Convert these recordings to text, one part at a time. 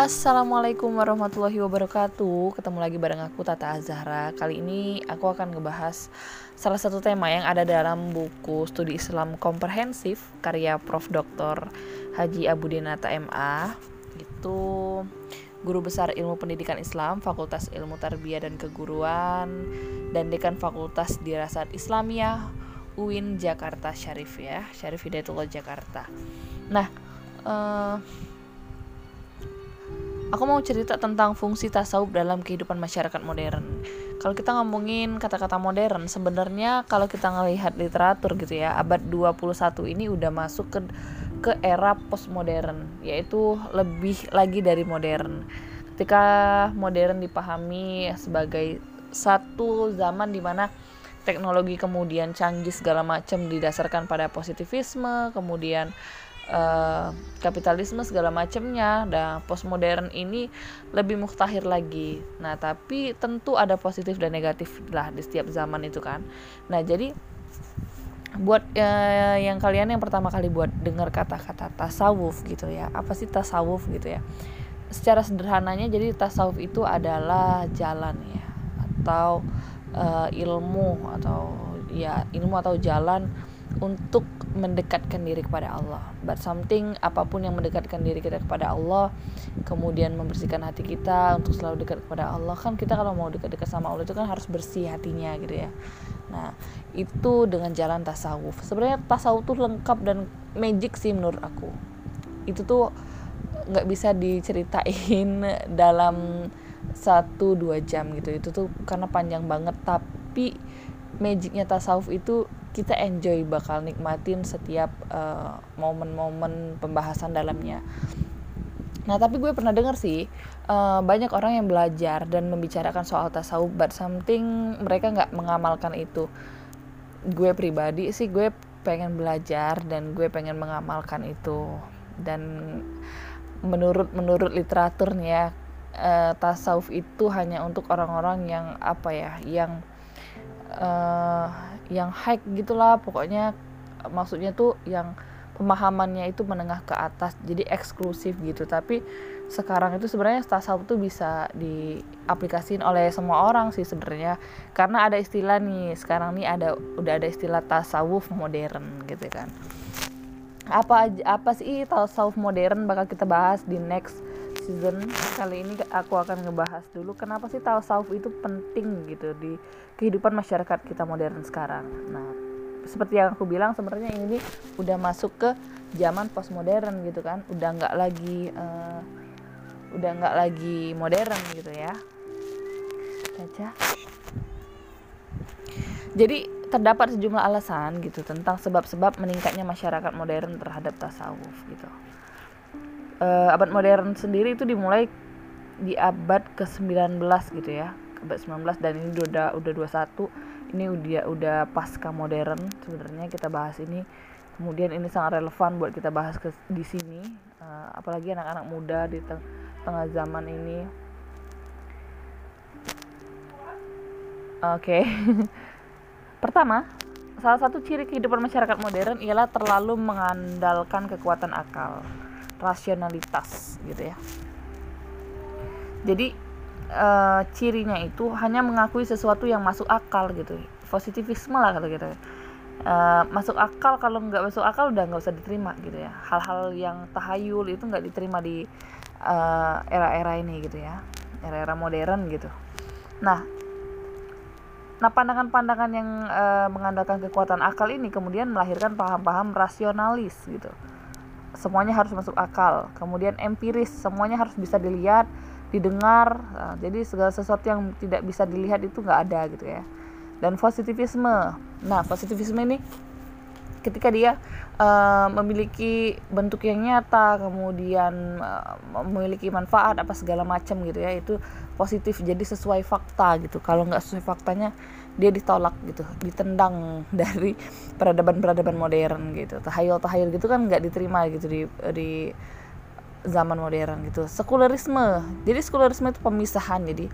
Assalamualaikum warahmatullahi wabarakatuh Ketemu lagi bareng aku Tata Azahra Kali ini aku akan ngebahas salah satu tema yang ada dalam buku Studi Islam Komprehensif Karya Prof. Dr. Haji Abudinata MA Itu Guru Besar Ilmu Pendidikan Islam Fakultas Ilmu Tarbiyah dan Keguruan Dan Dekan Fakultas Dirasat Islamiyah UIN Jakarta Syarif ya Syarif Hidayatullah Jakarta Nah uh, Aku mau cerita tentang fungsi tasawuf dalam kehidupan masyarakat modern. Kalau kita ngomongin kata-kata modern, sebenarnya kalau kita ngelihat literatur gitu ya, abad 21 ini udah masuk ke ke era postmodern, yaitu lebih lagi dari modern. Ketika modern dipahami sebagai satu zaman di mana teknologi kemudian canggih segala macam didasarkan pada positivisme, kemudian uh, kapitalisme segala macamnya. Dan postmodern ini lebih muktahir lagi. Nah tapi tentu ada positif dan negatif lah di setiap zaman itu kan. Nah jadi buat uh, yang kalian yang pertama kali buat dengar kata-kata tasawuf gitu ya. Apa sih tasawuf gitu ya? Secara sederhananya jadi tasawuf itu adalah jalan ya atau uh, ilmu atau ya ilmu atau jalan untuk mendekatkan diri kepada Allah. But something apa pun yang mendekatkan diri kita kepada Allah, kemudian membersihkan hati kita untuk selalu dekat kepada Allah. Kan kita kalau mau dekat-dekat sama Allah itu kan harus bersih hatinya gitu ya. Nah, itu dengan jalan tasawuf. Sebenarnya tasawuf tuh lengkap dan magic sih menurut aku. Itu tuh nggak bisa diceritain dalam satu dua jam gitu. Itu tuh karena panjang banget tapi magicnya tasawuf itu kita enjoy bakal nikmatin setiap uh, momen-momen pembahasan dalamnya. Nah tapi gue pernah denger sih uh, banyak orang yang belajar dan membicarakan soal tasawuf, but something mereka nggak mengamalkan itu. Gue pribadi sih gue pengen belajar dan gue pengen mengamalkan itu dan menurut menurut literaturnya uh, tasawuf itu hanya untuk orang-orang yang apa ya yang uh, yang high gitulah pokoknya maksudnya tuh yang pemahamannya itu menengah ke atas jadi eksklusif gitu. Tapi sekarang itu sebenarnya tasawuf tuh bisa diaplikasiin oleh semua orang sih sebenarnya. Karena ada istilah nih sekarang nih ada udah ada istilah tasawuf modern gitu kan. Apa apa sih tasawuf modern bakal kita bahas di next season kali ini aku akan ngebahas dulu kenapa sih tasawuf itu penting gitu di kehidupan masyarakat kita modern sekarang. Nah, seperti yang aku bilang sebenarnya ini udah masuk ke zaman postmodern gitu kan, udah nggak lagi uh, udah nggak lagi modern gitu ya. Caca. Jadi terdapat sejumlah alasan gitu tentang sebab-sebab meningkatnya masyarakat modern terhadap tasawuf gitu uh, abad modern sendiri itu dimulai di abad ke-19 gitu ya. Abad 19 dan ini udah udah 21 ini udah udah pasca modern sebenarnya kita bahas ini. Kemudian ini sangat relevan buat kita bahas ke, di sini. Uh, apalagi anak-anak muda di teng tengah zaman ini. Oke. Okay. pertama salah satu ciri kehidupan masyarakat modern ialah terlalu mengandalkan kekuatan akal rasionalitas gitu ya. Jadi uh, cirinya itu hanya mengakui sesuatu yang masuk akal gitu. Positivisme lah kata gitu. Uh, masuk akal kalau nggak masuk akal udah nggak usah diterima gitu ya. Hal-hal yang tahayul itu nggak diterima di uh, era-era ini gitu ya. Era-era modern gitu. Nah Nah, pandangan-pandangan yang uh, mengandalkan kekuatan akal ini kemudian melahirkan paham-paham rasionalis gitu semuanya harus masuk akal. Kemudian empiris semuanya harus bisa dilihat didengar. Nah, jadi segala sesuatu yang tidak bisa dilihat itu nggak ada gitu ya. Dan positivisme. Nah positivisme ini ketika dia uh, memiliki bentuk yang nyata kemudian uh, memiliki manfaat apa segala macam gitu ya itu positif. Jadi sesuai fakta gitu. Kalau nggak sesuai faktanya dia ditolak gitu. Ditendang dari peradaban-peradaban modern gitu. Tahayul-tahayul gitu kan nggak diterima gitu di di zaman modern gitu. Sekularisme jadi sekularisme itu pemisahan. Jadi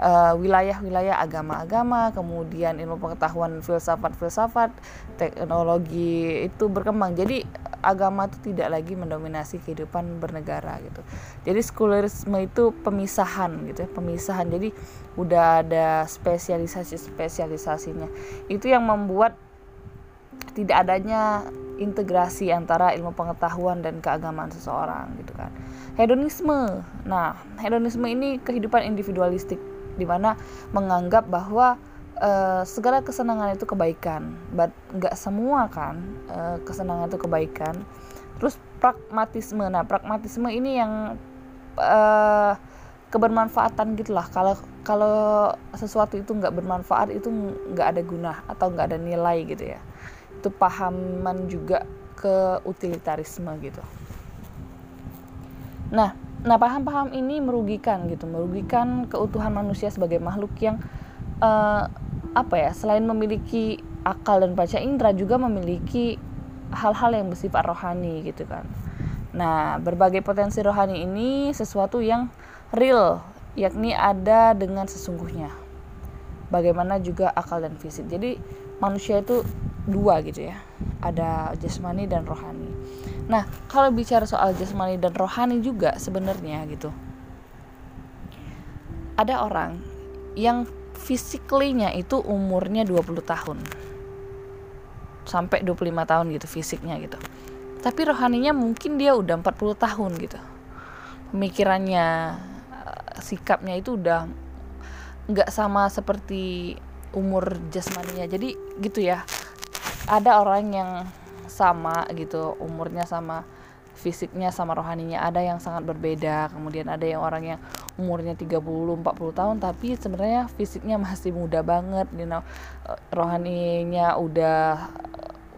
uh, wilayah-wilayah agama-agama, kemudian ilmu pengetahuan filsafat-filsafat, teknologi itu berkembang. Jadi agama itu tidak lagi mendominasi kehidupan bernegara gitu. Jadi sekularisme itu pemisahan gitu ya, pemisahan. Jadi udah ada spesialisasi spesialisasinya. Itu yang membuat tidak adanya integrasi antara ilmu pengetahuan dan keagamaan seseorang gitu kan. Hedonisme. Nah, hedonisme ini kehidupan individualistik di mana menganggap bahwa uh, segala kesenangan itu kebaikan, but nggak semua kan uh, kesenangan itu kebaikan. Terus pragmatisme, nah pragmatisme ini yang uh, kebermanfaatan gitulah. Kalau kalau sesuatu itu nggak bermanfaat itu nggak ada guna atau nggak ada nilai gitu ya. Itu pahaman juga ke utilitarisme gitu. Nah, nah paham-paham ini merugikan gitu, merugikan keutuhan manusia sebagai makhluk yang uh, apa ya selain memiliki akal dan baca indera juga memiliki hal-hal yang bersifat rohani gitu kan. Nah berbagai potensi rohani ini sesuatu yang real yakni ada dengan sesungguhnya. Bagaimana juga akal dan fisik. Jadi manusia itu dua gitu ya ada jasmani dan rohani. Nah kalau bicara soal jasmani dan rohani juga sebenarnya gitu. Ada orang yang physically-nya itu umurnya 20 tahun. Sampai 25 tahun gitu fisiknya gitu. Tapi rohaninya mungkin dia udah 40 tahun gitu. Pemikirannya eh, sikapnya itu udah nggak sama seperti umur jasmaninya. Jadi gitu ya ada orang yang sama gitu umurnya sama fisiknya sama rohaninya ada yang sangat berbeda. Kemudian ada yang orang yang umurnya 30 40 tahun tapi sebenarnya fisiknya masih muda banget you know. Rohaninya udah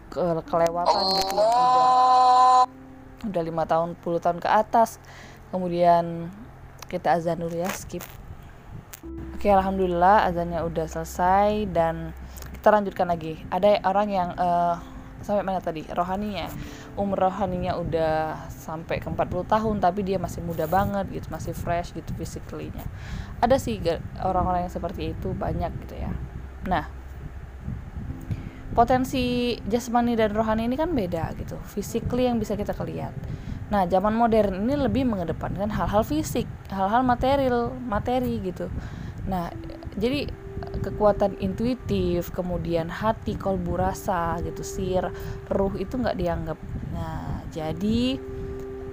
ke kelewatan gitu udah udah lima tahun 10 tahun ke atas. Kemudian kita azan dulu ya skip. Oke alhamdulillah azannya udah selesai dan kita lanjutkan lagi. Ada orang yang uh, sampai mana tadi? Rohaninya. Umur rohaninya udah sampai ke 40 tahun tapi dia masih muda banget gitu masih fresh gitu physically-nya ada sih orang-orang yang seperti itu banyak gitu ya. Nah potensi jasmani dan rohani ini kan beda gitu. Physically yang bisa kita lihat nah zaman modern ini lebih mengedepankan hal-hal fisik hal-hal material materi gitu. Nah jadi kekuatan intuitif kemudian hati kolbu rasa gitu sir. Ruh itu nggak dianggap. Nah jadi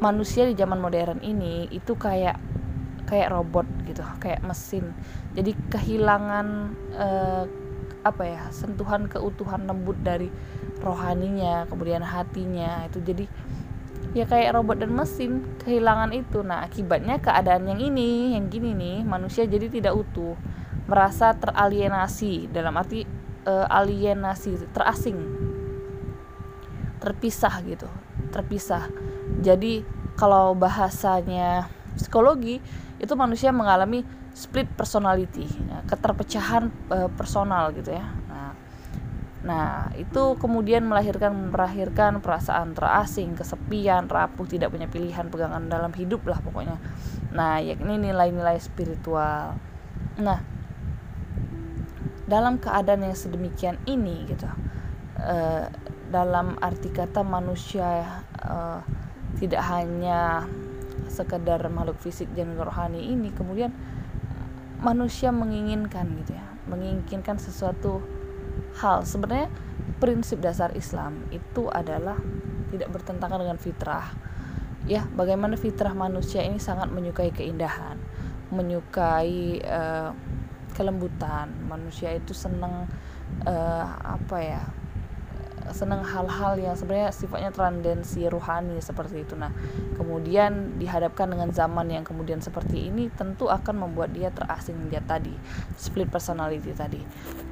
manusia di zaman modern ini itu kayak kayak robot gitu kayak mesin. Jadi kehilangan eh, apa ya sentuhan keutuhan lembut dari rohaninya kemudian hatinya itu. Jadi ya kayak robot dan mesin kehilangan itu. Nah akibatnya keadaan yang ini yang gini nih manusia jadi tidak utuh merasa teralienasi dalam arti uh, alienasi terasing terpisah gitu terpisah. Jadi kalau bahasanya psikologi itu manusia mengalami split personality ya, keterpecahan uh, personal gitu ya. Nah, nah itu kemudian melahirkan melahirkan perasaan terasing kesepian rapuh tidak punya pilihan pegangan dalam hidup lah pokoknya. Nah yakni nilai-nilai spiritual. Nah dalam keadaan yang sedemikian ini gitu. Uh, dalam arti kata manusia uh, tidak hanya sekedar makhluk fisik dan rohani ini kemudian manusia menginginkan gitu ya. Menginginkan sesuatu hal. Sebenarnya prinsip dasar Islam itu adalah tidak bertentangan dengan fitrah. Ya bagaimana fitrah manusia ini sangat menyukai keindahan menyukai uh, kelembutan. Manusia itu senang uh, apa ya senang hal-hal yang sebenarnya sifatnya trandensi ruhani seperti itu. Nah kemudian dihadapkan dengan zaman yang kemudian seperti ini tentu akan membuat dia terasing dia tadi split personality tadi.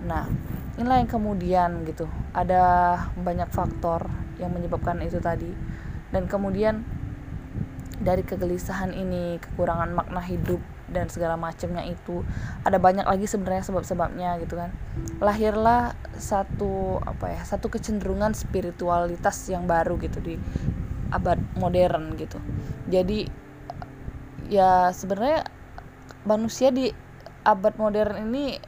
Nah inilah yang kemudian gitu ada banyak faktor yang menyebabkan itu tadi. Dan kemudian dari kegelisahan ini kekurangan makna hidup dan segala macamnya itu. Ada banyak lagi sebenarnya sebab-sebabnya gitu kan. Lahirlah satu apa ya satu kecenderungan spiritualitas yang baru gitu di abad modern gitu. Jadi ya sebenarnya manusia di abad modern ini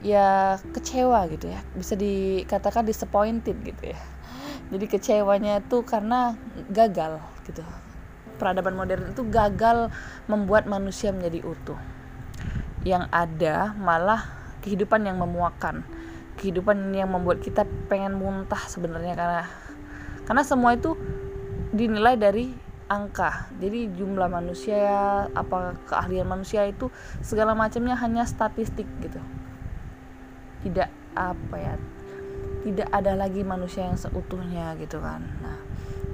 ya kecewa gitu ya. Bisa dikatakan disappointed gitu ya. Jadi kecewanya itu karena gagal gitu peradaban modern itu gagal membuat manusia menjadi utuh. Yang ada malah kehidupan yang memuakan. Kehidupan yang membuat kita pengen muntah sebenarnya karena karena semua itu dinilai dari angka. Jadi jumlah manusia apa keahlian manusia itu segala macamnya hanya statistik gitu. Tidak apa ya tidak ada lagi manusia yang seutuhnya gitu kan. Nah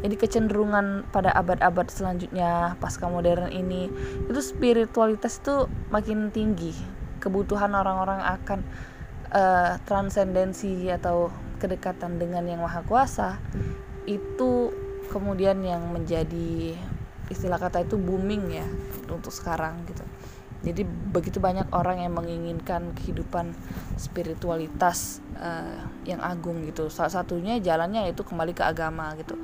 jadi kecenderungan pada abad-abad selanjutnya pasca modern ini itu spiritualitas itu makin tinggi. Kebutuhan orang-orang akan uh, transendensi atau kedekatan dengan yang maha kuasa itu kemudian yang menjadi istilah kata itu booming ya untuk sekarang gitu jadi begitu banyak orang yang menginginkan kehidupan spiritualitas uh, yang agung gitu. Salah satunya jalannya yaitu kembali ke agama gitu.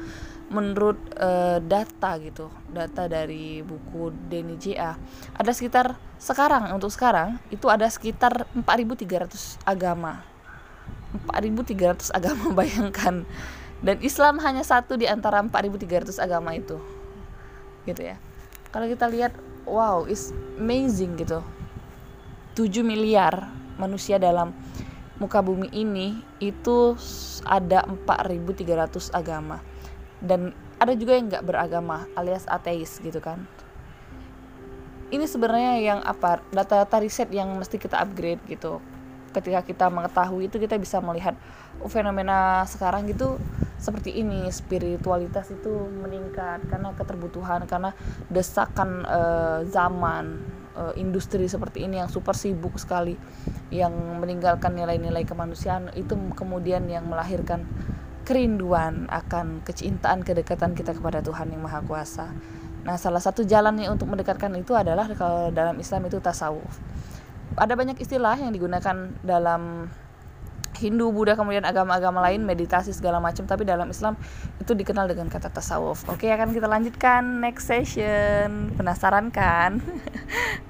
Menurut uh, data gitu data dari buku Denny JA ada sekitar sekarang untuk sekarang itu ada sekitar 4.300 agama. 4.300 agama bayangkan. Dan Islam hanya satu di antara 4.300 agama itu. Gitu ya. Kalau kita lihat wow is amazing gitu. 7 miliar manusia dalam muka bumi ini itu ada 4300 agama. Dan ada juga yang nggak beragama alias ateis gitu kan. Ini sebenarnya yang apa data-data riset yang mesti kita upgrade gitu. Ketika kita mengetahui itu kita bisa melihat oh, fenomena sekarang gitu seperti ini spiritualitas itu meningkat karena keterbutuhan karena desakan uh, zaman uh, industri seperti ini yang super sibuk sekali yang meninggalkan nilai-nilai kemanusiaan itu kemudian yang melahirkan kerinduan akan kecintaan kedekatan kita kepada Tuhan yang Maha Kuasa. Nah, salah satu jalannya untuk mendekatkan itu adalah kalau dalam Islam itu tasawuf. Ada banyak istilah yang digunakan dalam Hindu, Buddha, kemudian agama-agama lain, meditasi segala macam, tapi dalam Islam itu dikenal dengan kata tasawuf. Oke, akan kita lanjutkan next session. Penasaran kan?